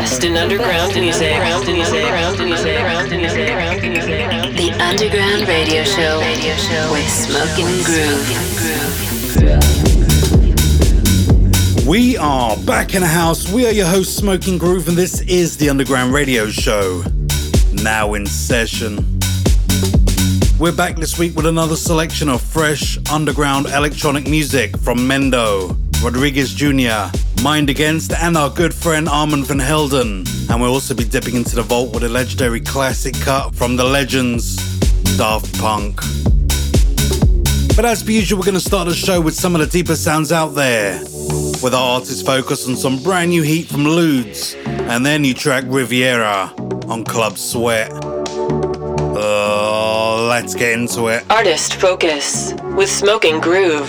best in underground music. The Underground Radio Show with Smoking Groove. We are back in the house. We are your host, Smoking Groove, and this is the Underground Radio Show. Now in session. We're back this week with another selection of fresh underground electronic music from Mendo, Rodriguez Jr., Mind Against, and our good friend Armand van Helden. And we'll also be dipping into the vault with a legendary classic cut from the legends, Daft Punk. But as per usual, we're going to start the show with some of the deeper sounds out there, with our artists focus on some brand new heat from Ludes and their new track Riviera on Club Sweat. Uh, let's get into it. Artist Focus with Smoking Groove.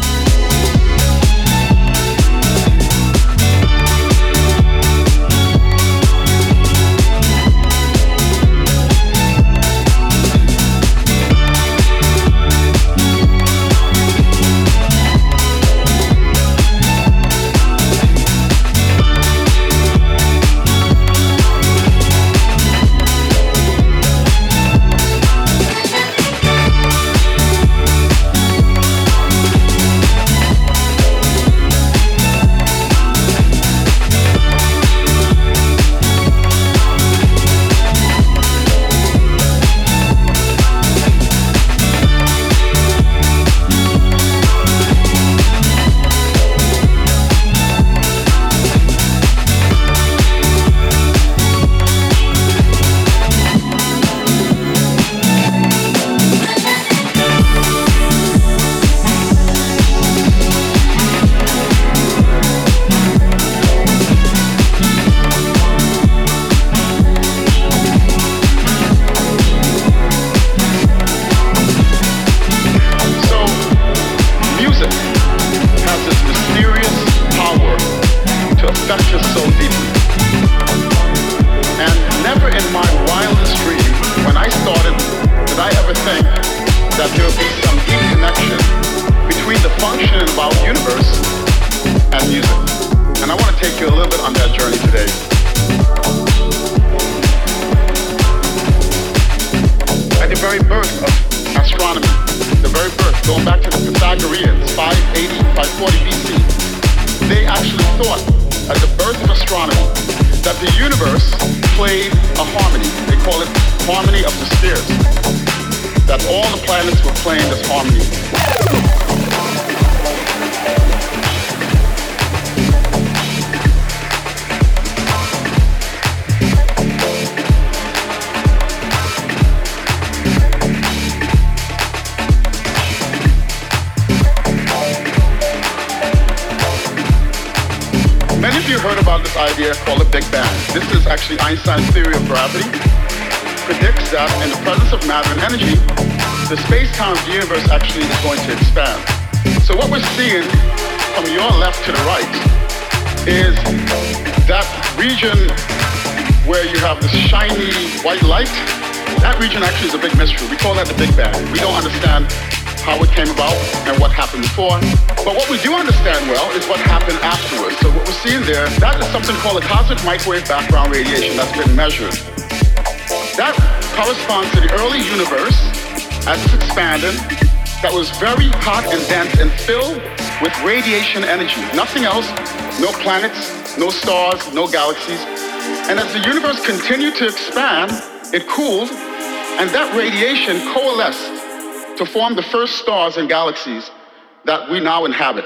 Played a harmony. They call it harmony of the spheres. That all the planets were playing this harmony. Actually Einstein's theory of gravity. Predicts that in the presence of matter and energy, the space-time of the universe actually is going to expand. So what we're seeing from your left to the right is that region where you have this shiny white light. That region actually is a big mystery. We call that the Big Bang. We don't understand how it came about and what happened before. But what we do understand well is what happened afterwards. So what we're seeing there, that is something called a cosmic microwave background radiation that's been measured. That corresponds to the early universe as it's expanded, that was very hot and dense and filled with radiation energy. Nothing else, no planets, no stars, no galaxies. And as the universe continued to expand, it cooled, and that radiation coalesced to form the first stars and galaxies that we now inhabit.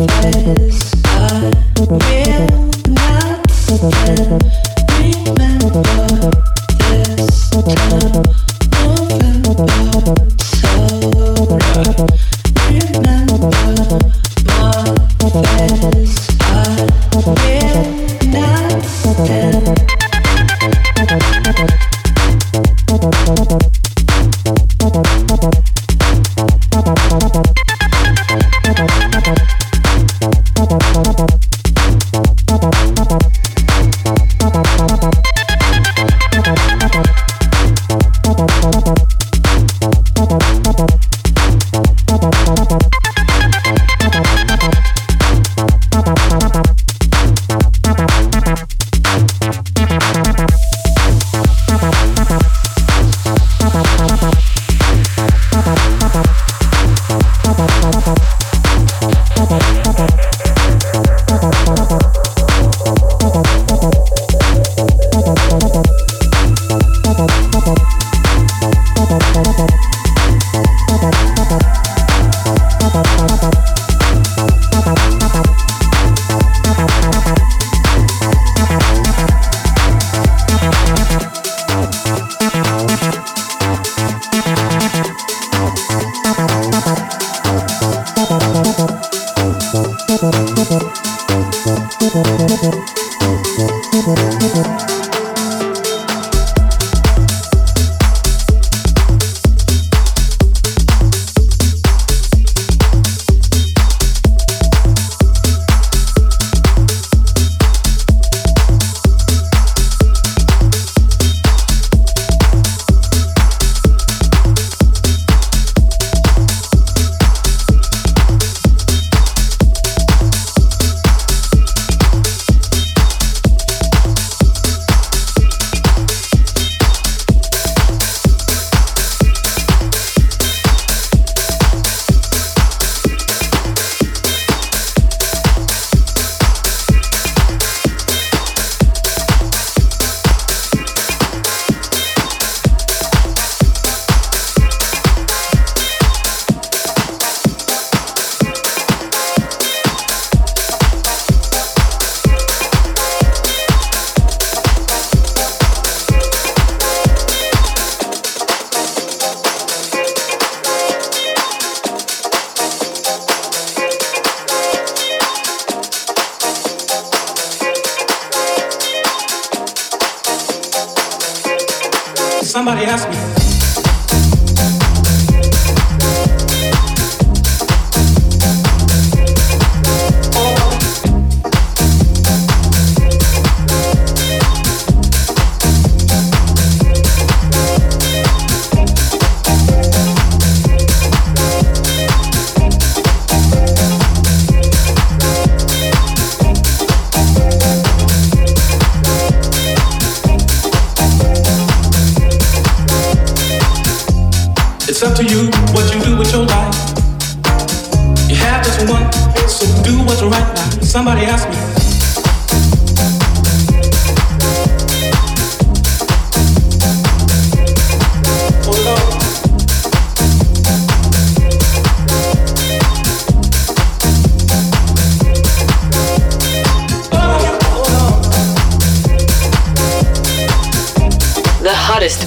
Bye.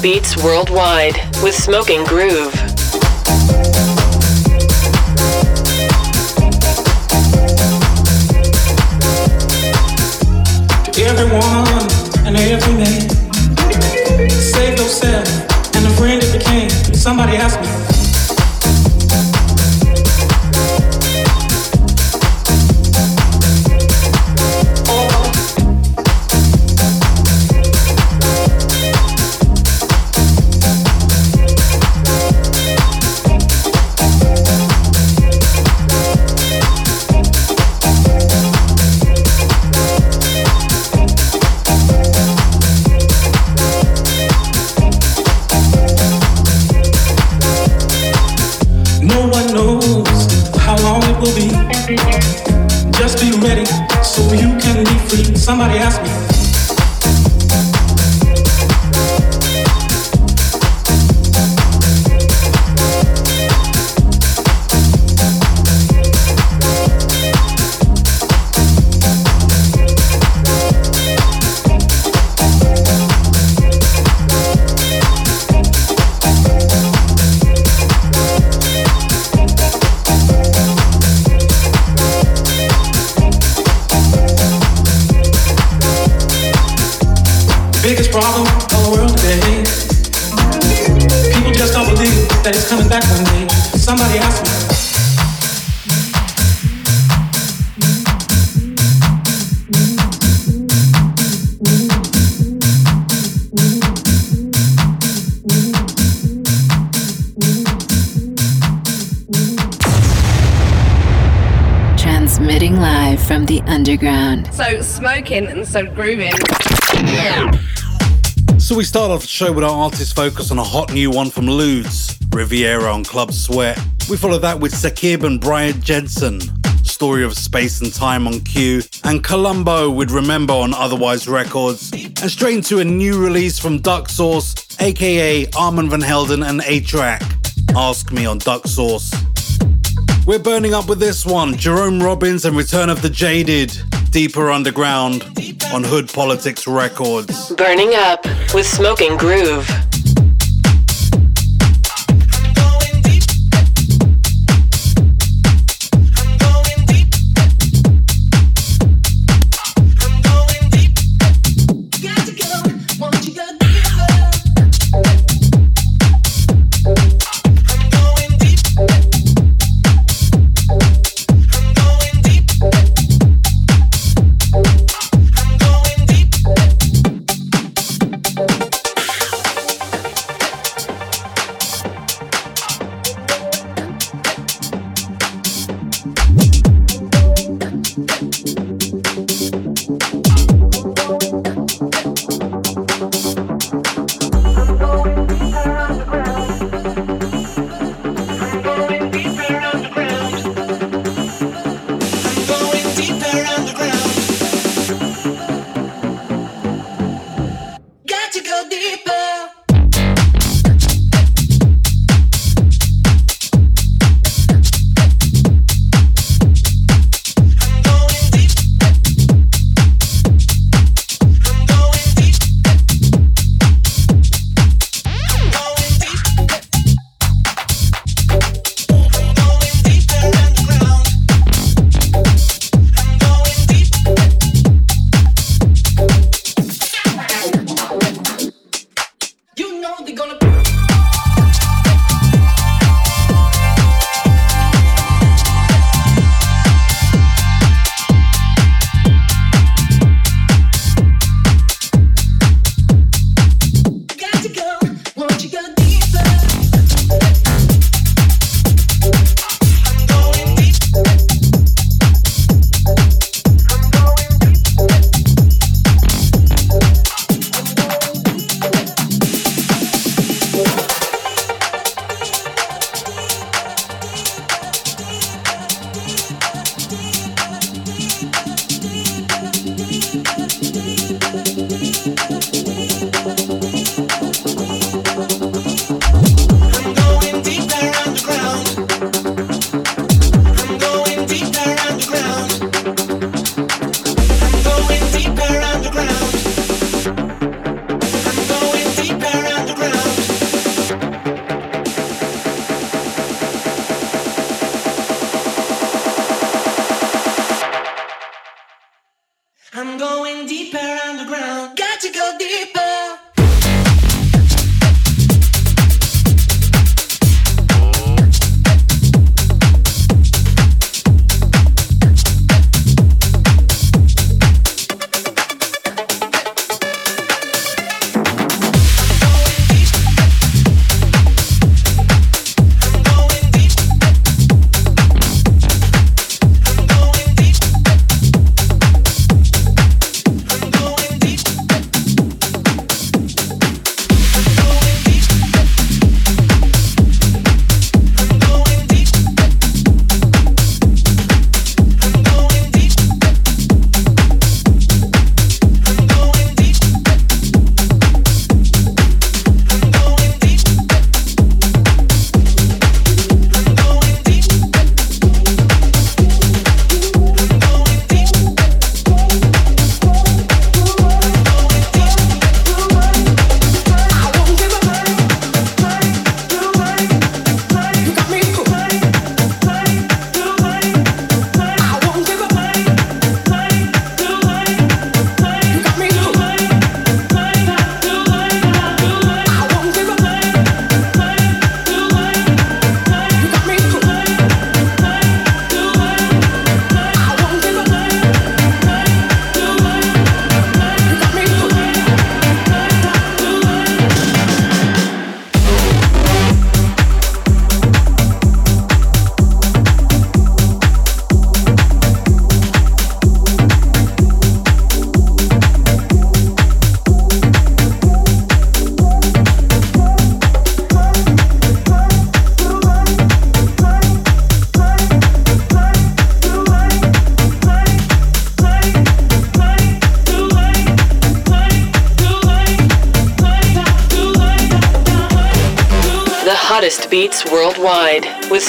Beats worldwide with Smoking Groove. To everyone and every man, save yourself and a friend you can. Somebody asked underground. So smoking and so grooving. So we start off the show with our artist focus on a hot new one from Ludes, Riviera on Club Sweat. We follow that with Sakib and Brian Jensen, Story of Space and Time on Q, and Colombo with Remember on Otherwise Records, and straight into a new release from Duck Sauce, aka Armand Van Helden and A-Trak. Ask Me on Duck Sauce. We're burning up with this one Jerome Robbins and Return of the Jaded, Deeper Underground on Hood Politics Records. Burning up with Smoking Groove.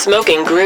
smoking groove.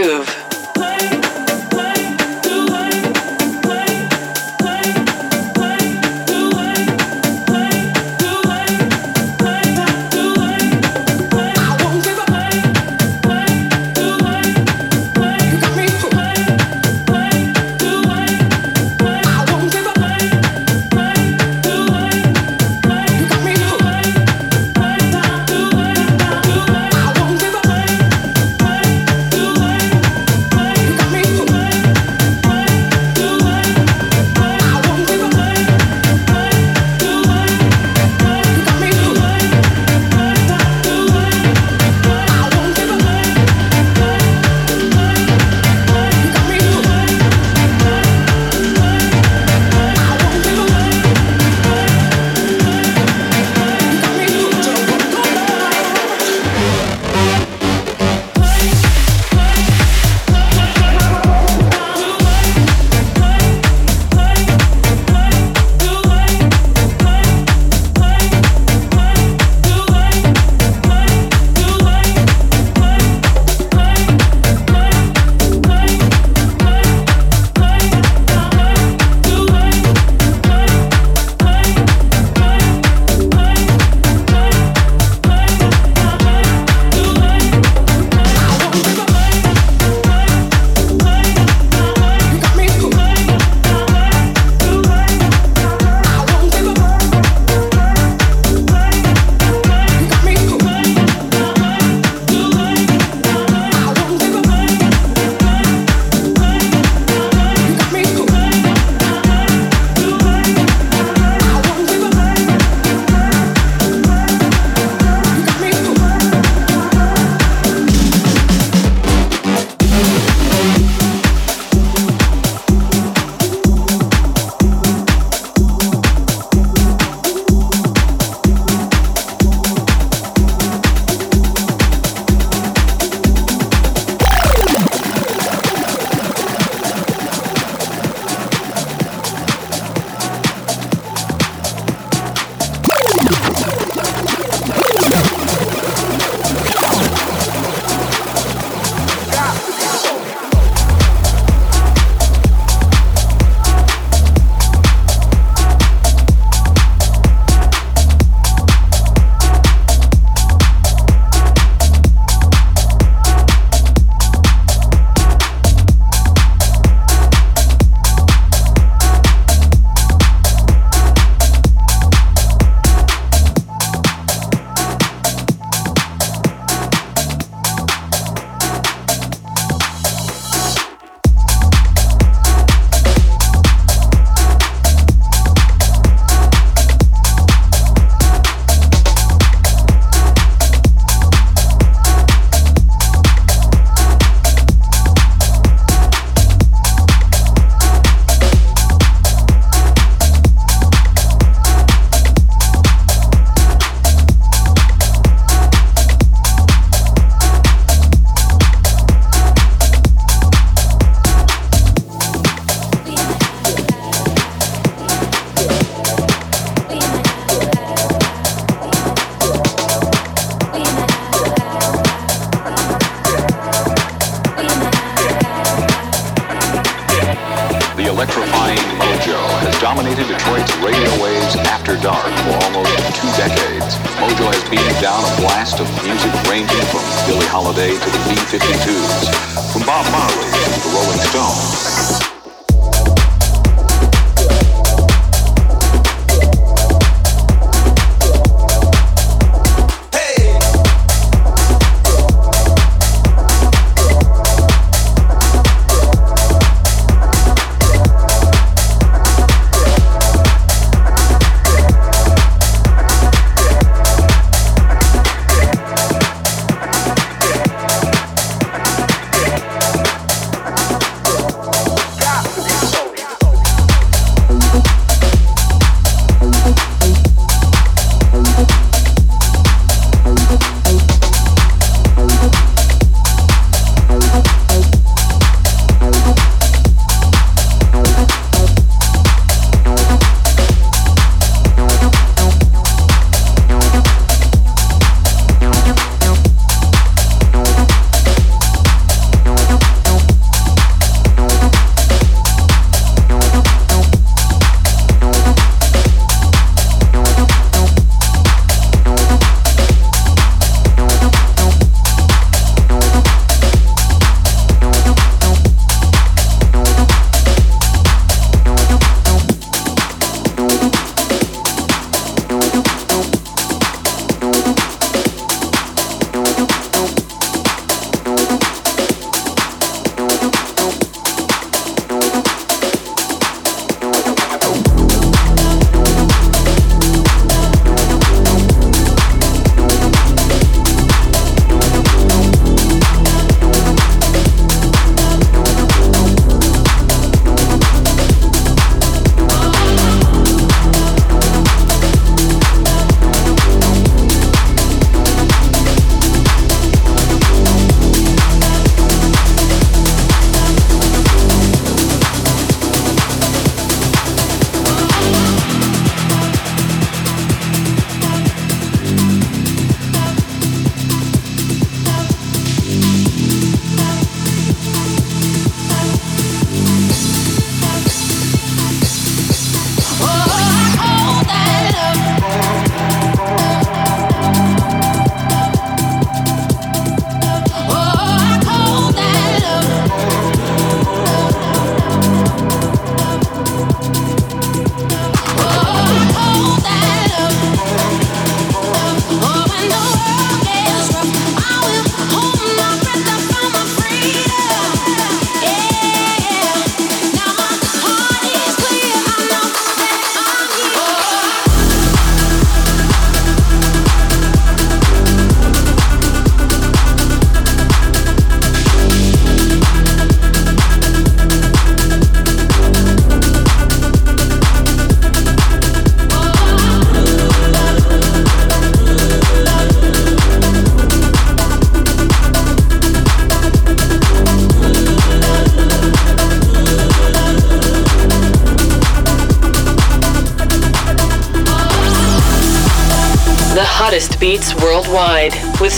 electrifying mojo has dominated Detroit's radio waves after dark for almost two decades. Mojo has beaten down a blast of music ranging from Billie Holiday to the B-52s, from Bob Marley to the Rolling Stones.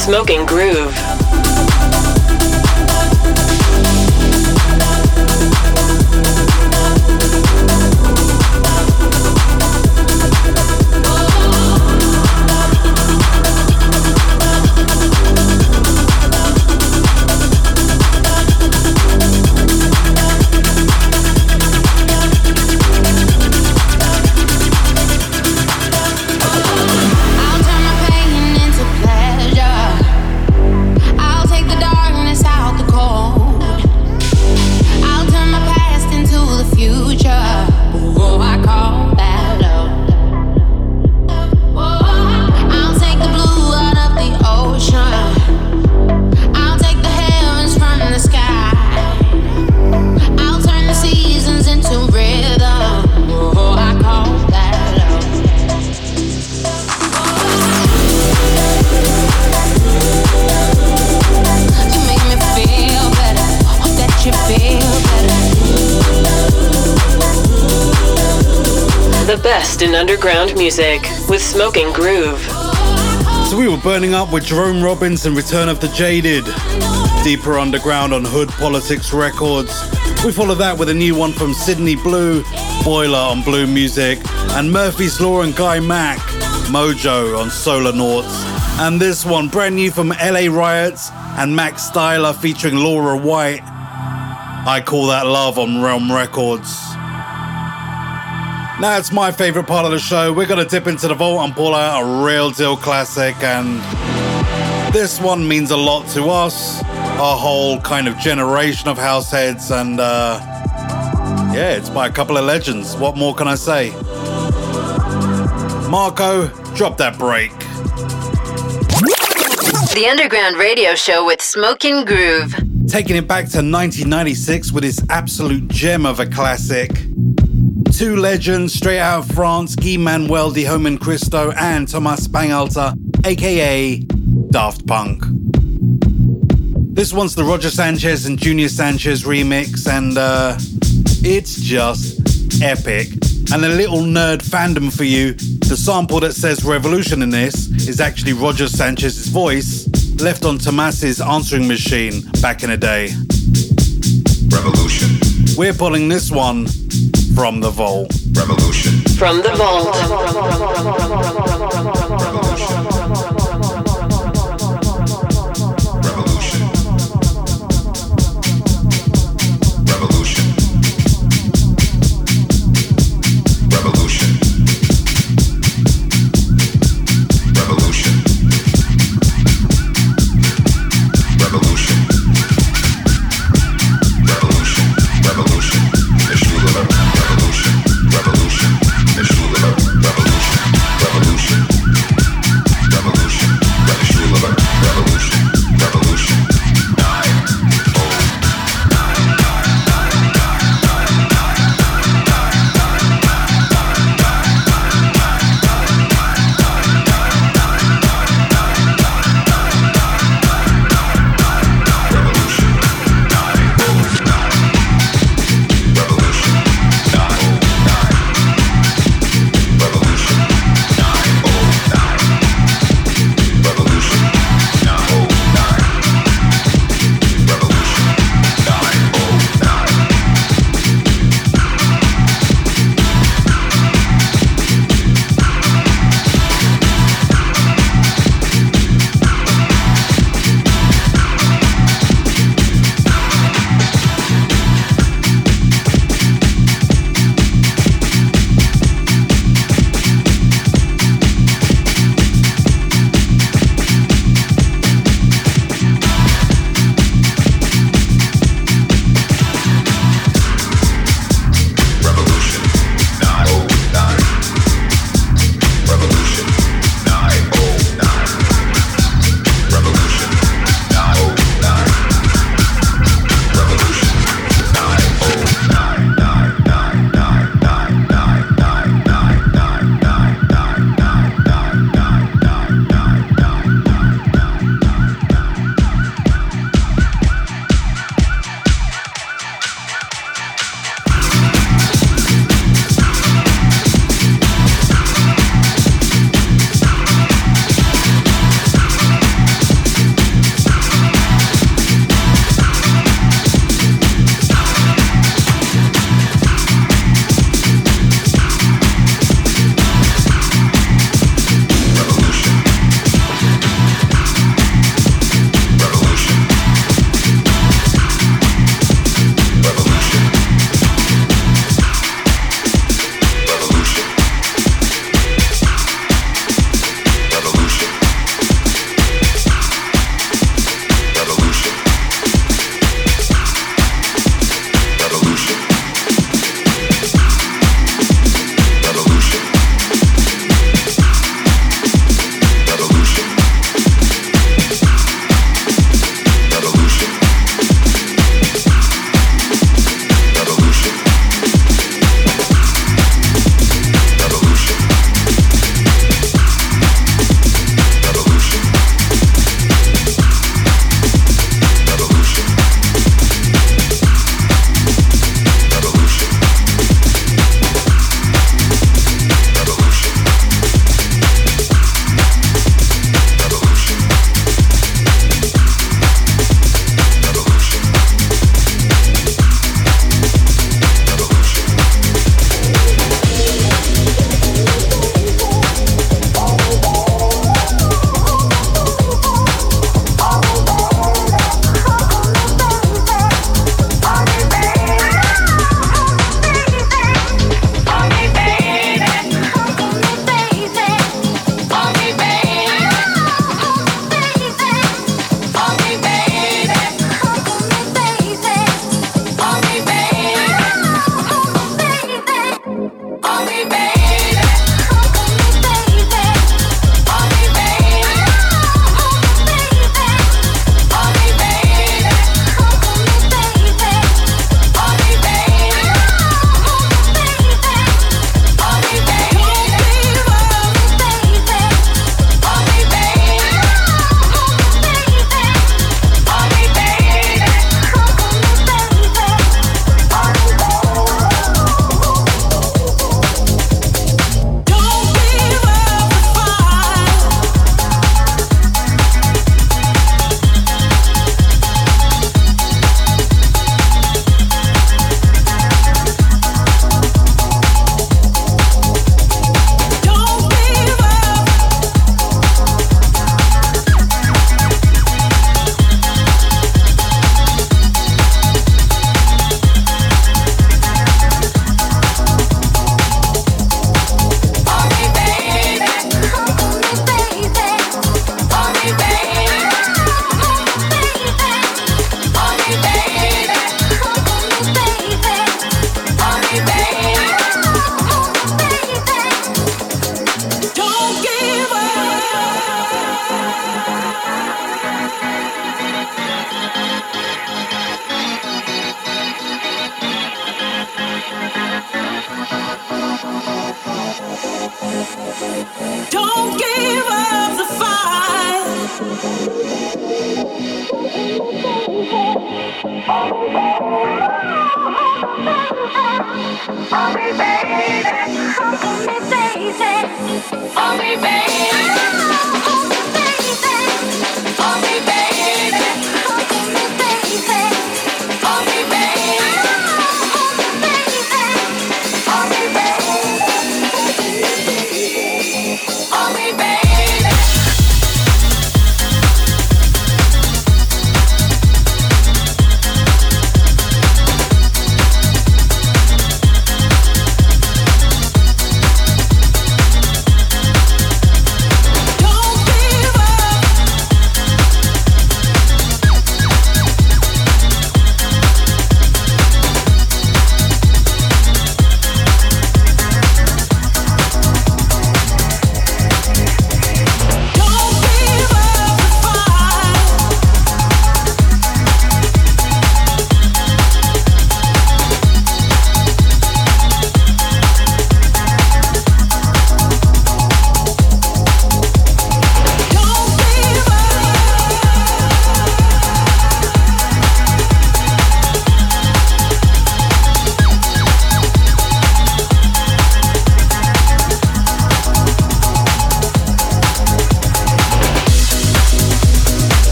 Smoking Groove. Burning up with Jerome Robbins and Return of the Jaded. Deeper Underground on Hood Politics Records. We follow that with a new one from Sydney Blue, Boiler on Blue Music, and Murphy's Law and Guy Mack, Mojo on Solar Noughts. And this one, brand new from LA Riots and Max Styler featuring Laura White. I call that love on Realm Records. Now it's my favorite part of the show. We're gonna dip into the vault and pull out a real deal classic, and this one means a lot to us, our whole kind of generation of house heads, and uh, yeah, it's by a couple of legends. What more can I say? Marco, drop that break. The Underground Radio Show with Smoking Groove. Taking it back to 1996 with this absolute gem of a classic. Two legends straight out of France, Guy Manuel de Homem-Christo and Thomas Bangalter, aka Daft Punk. This one's the Roger Sanchez and Junior Sanchez remix, and uh, it's just epic. And a little nerd fandom for you the sample that says revolution in this is actually Roger Sanchez's voice left on Thomas's answering machine back in the day. Revolution. We're pulling this one from the vault. Revolution. From the vault.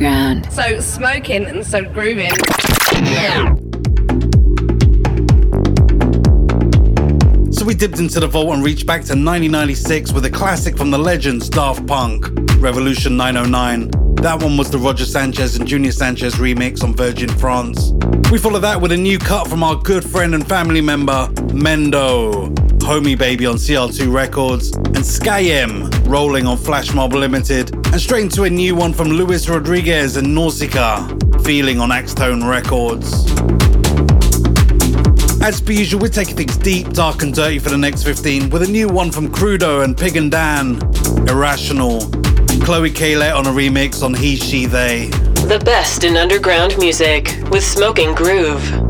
Underground. So smoking and so grooving. So we dipped into the vault and reached back to 1996 with a classic from the legends Daft Punk, Revolution 909. That one was the Roger Sanchez and Junior Sanchez remix on Virgin France. We followed that with a new cut from our good friend and family member, Mendo. Homie Baby on CR2 Records, and Skyem rolling on Flash Mob Limited, and straight into a new one from Luis Rodriguez and Nausicaa, Feeling on Axtone Records. As per usual, we're taking things deep, dark, and dirty for the next 15 with a new one from Crudo and Pig and Dan, Irrational. Chloe Caillet on a remix on He, She, They. The best in underground music with Smoking Groove.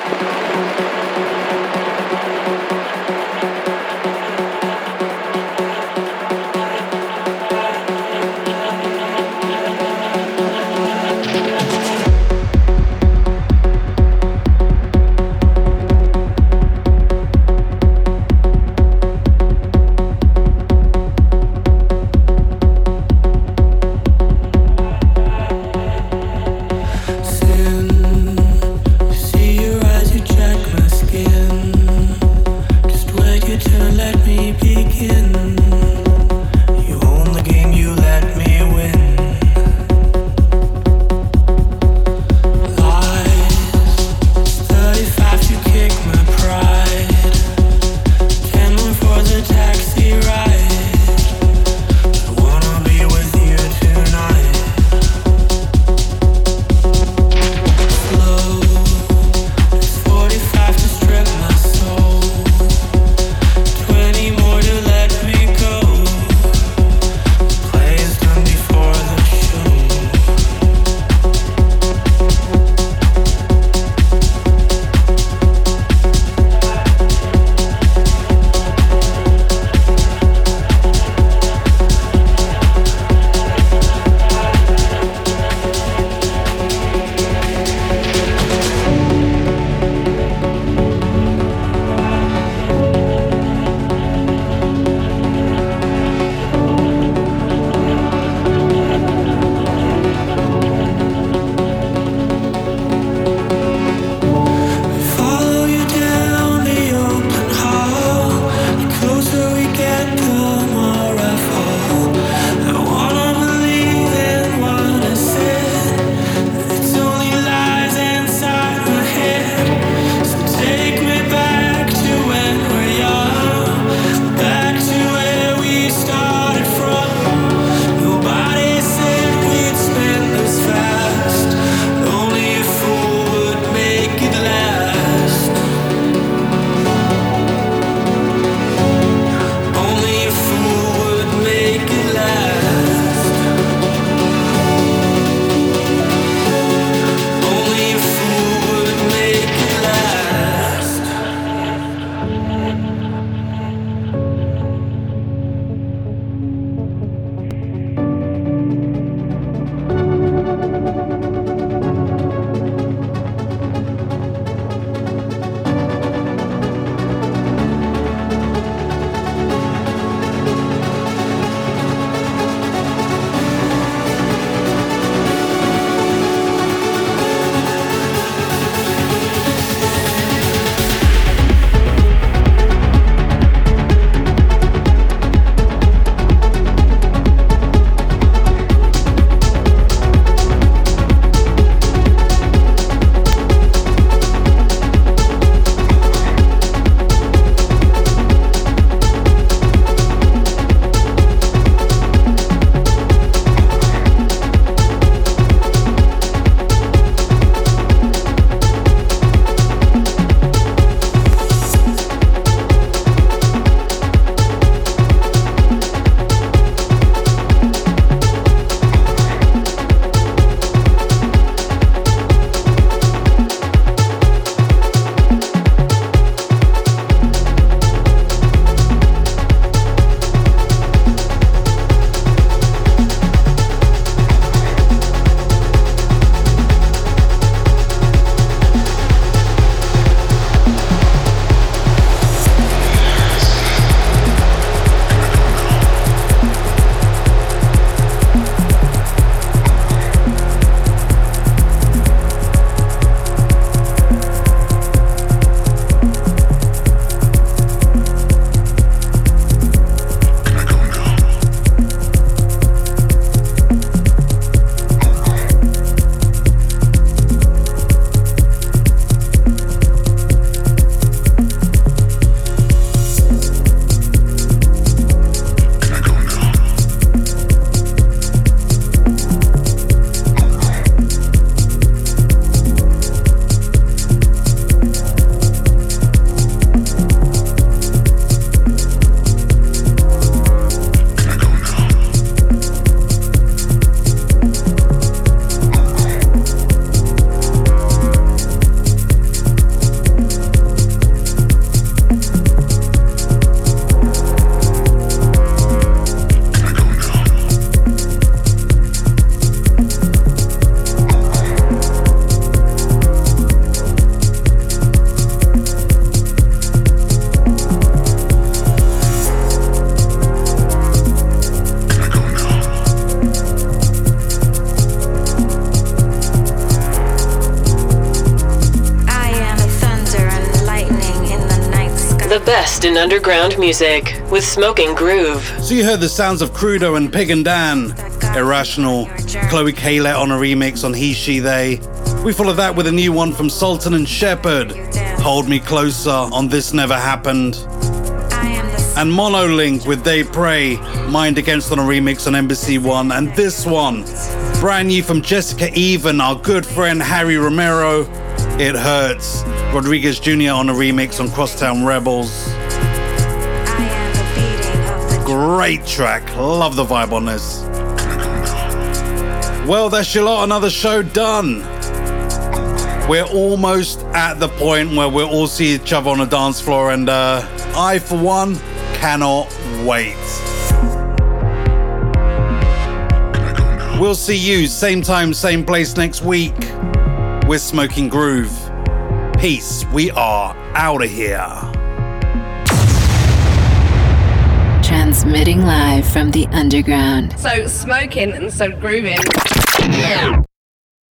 Underground music with Smoking Groove. So you heard the sounds of Crudo and Pig and Dan, Irrational, Chloe Caillet on a remix on He, She, They. We follow that with a new one from Sultan and Shepard, Hold Me Closer on This Never Happened. And Monolink with They Pray, Mind Against on a remix on Embassy One. And this one, brand new from Jessica Even, our good friend Harry Romero, It Hurts. Rodriguez Jr. on a remix on Crosstown Rebels. Great track, love the vibe on this. Well, that's your lot, another show done. We're almost at the point where we'll all see each other on the dance floor, and uh, I, for one, cannot wait. We'll see you same time, same place next week. We're Smoking Groove. Peace. We are out of here. Transmitting live from the underground. So smoking and so grooving.